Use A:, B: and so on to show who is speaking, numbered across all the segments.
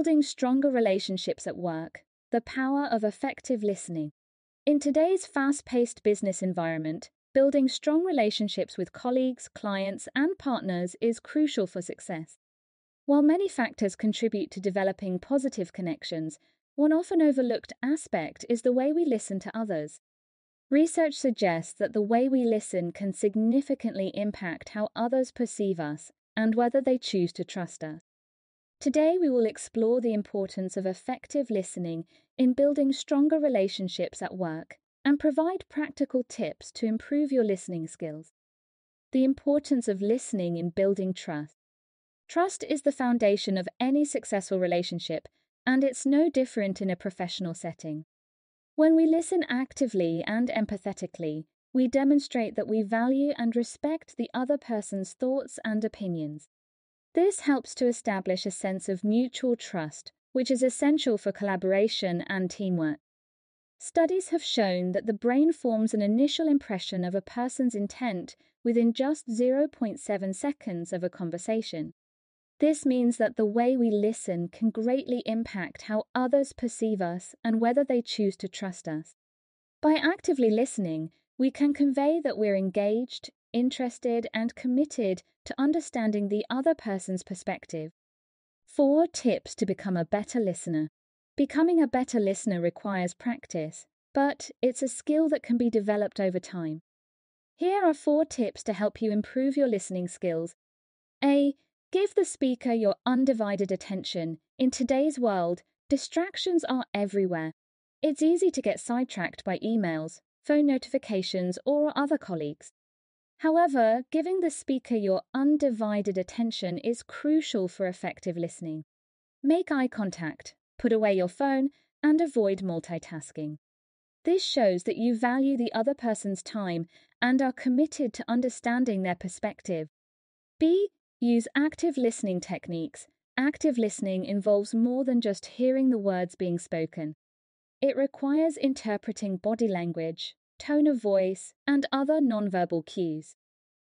A: Building stronger relationships at work, the power of effective listening. In today's fast paced business environment, building strong relationships with colleagues, clients, and partners is crucial for success. While many factors contribute to developing positive connections, one often overlooked aspect is the way we listen to others. Research suggests that the way we listen can significantly impact how others perceive us and whether they choose to trust us. Today, we will explore the importance of effective listening in building stronger relationships at work and provide practical tips to improve your listening skills. The importance of listening in building trust. Trust is the foundation of any successful relationship, and it's no different in a professional setting. When we listen actively and empathetically, we demonstrate that we value and respect the other person's thoughts and opinions. This helps to establish a sense of mutual trust, which is essential for collaboration and teamwork. Studies have shown that the brain forms an initial impression of a person's intent within just 0.7 seconds of a conversation. This means that the way we listen can greatly impact how others perceive us and whether they choose to trust us. By actively listening, we can convey that we're engaged, interested, and committed to understanding the other person's perspective. Four tips to become a better listener. Becoming a better listener requires practice, but it's a skill that can be developed over time. Here are four tips to help you improve your listening skills. A. Give the speaker your undivided attention. In today's world, distractions are everywhere. It's easy to get sidetracked by emails, phone notifications, or other colleagues. However, giving the speaker your undivided attention is crucial for effective listening. Make eye contact, put away your phone, and avoid multitasking. This shows that you value the other person's time and are committed to understanding their perspective. B. Use active listening techniques. Active listening involves more than just hearing the words being spoken. It requires interpreting body language, tone of voice, and other nonverbal cues.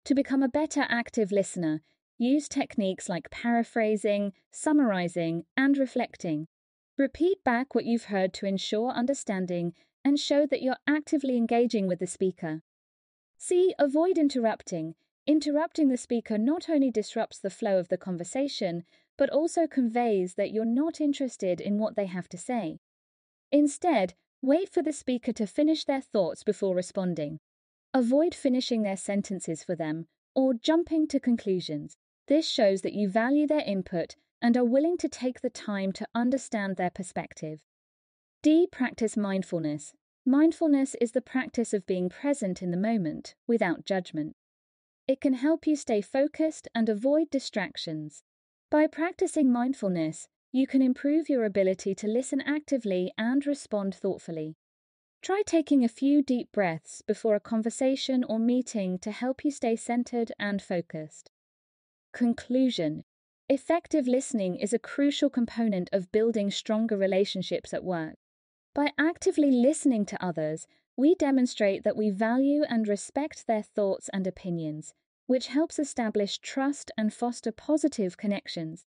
A: To become a better active listener, use techniques like paraphrasing, summarizing, and reflecting. Repeat back what you've heard to ensure understanding and show that you're actively engaging with the speaker. C. Avoid interrupting. Interrupting the speaker not only disrupts the flow of the conversation, but also conveys that you're not interested in what they have to say. Instead, Wait for the speaker to finish their thoughts before responding. Avoid finishing their sentences for them or jumping to conclusions. This shows that you value their input and are willing to take the time to understand their perspective. D. Practice mindfulness. Mindfulness is the practice of being present in the moment without judgment. It can help you stay focused and avoid distractions. By practicing mindfulness, you can improve your ability to listen actively and respond thoughtfully. Try taking a few deep breaths before a conversation or meeting to help you stay centered and focused. Conclusion Effective listening is a crucial component of building stronger relationships at work. By actively listening to others, we demonstrate that we value and respect their thoughts and opinions, which helps establish trust and foster positive connections.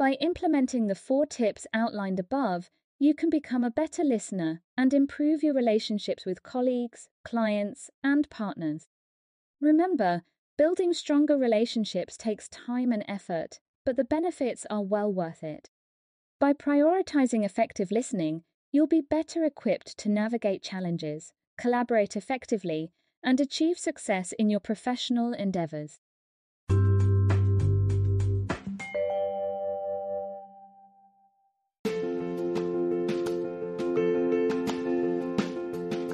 A: By implementing the four tips outlined above, you can become a better listener and improve your relationships with colleagues, clients, and partners. Remember, building stronger relationships takes time and effort, but the benefits are well worth it. By prioritizing effective listening, you'll be better equipped to navigate challenges, collaborate effectively, and achieve success in your professional endeavors.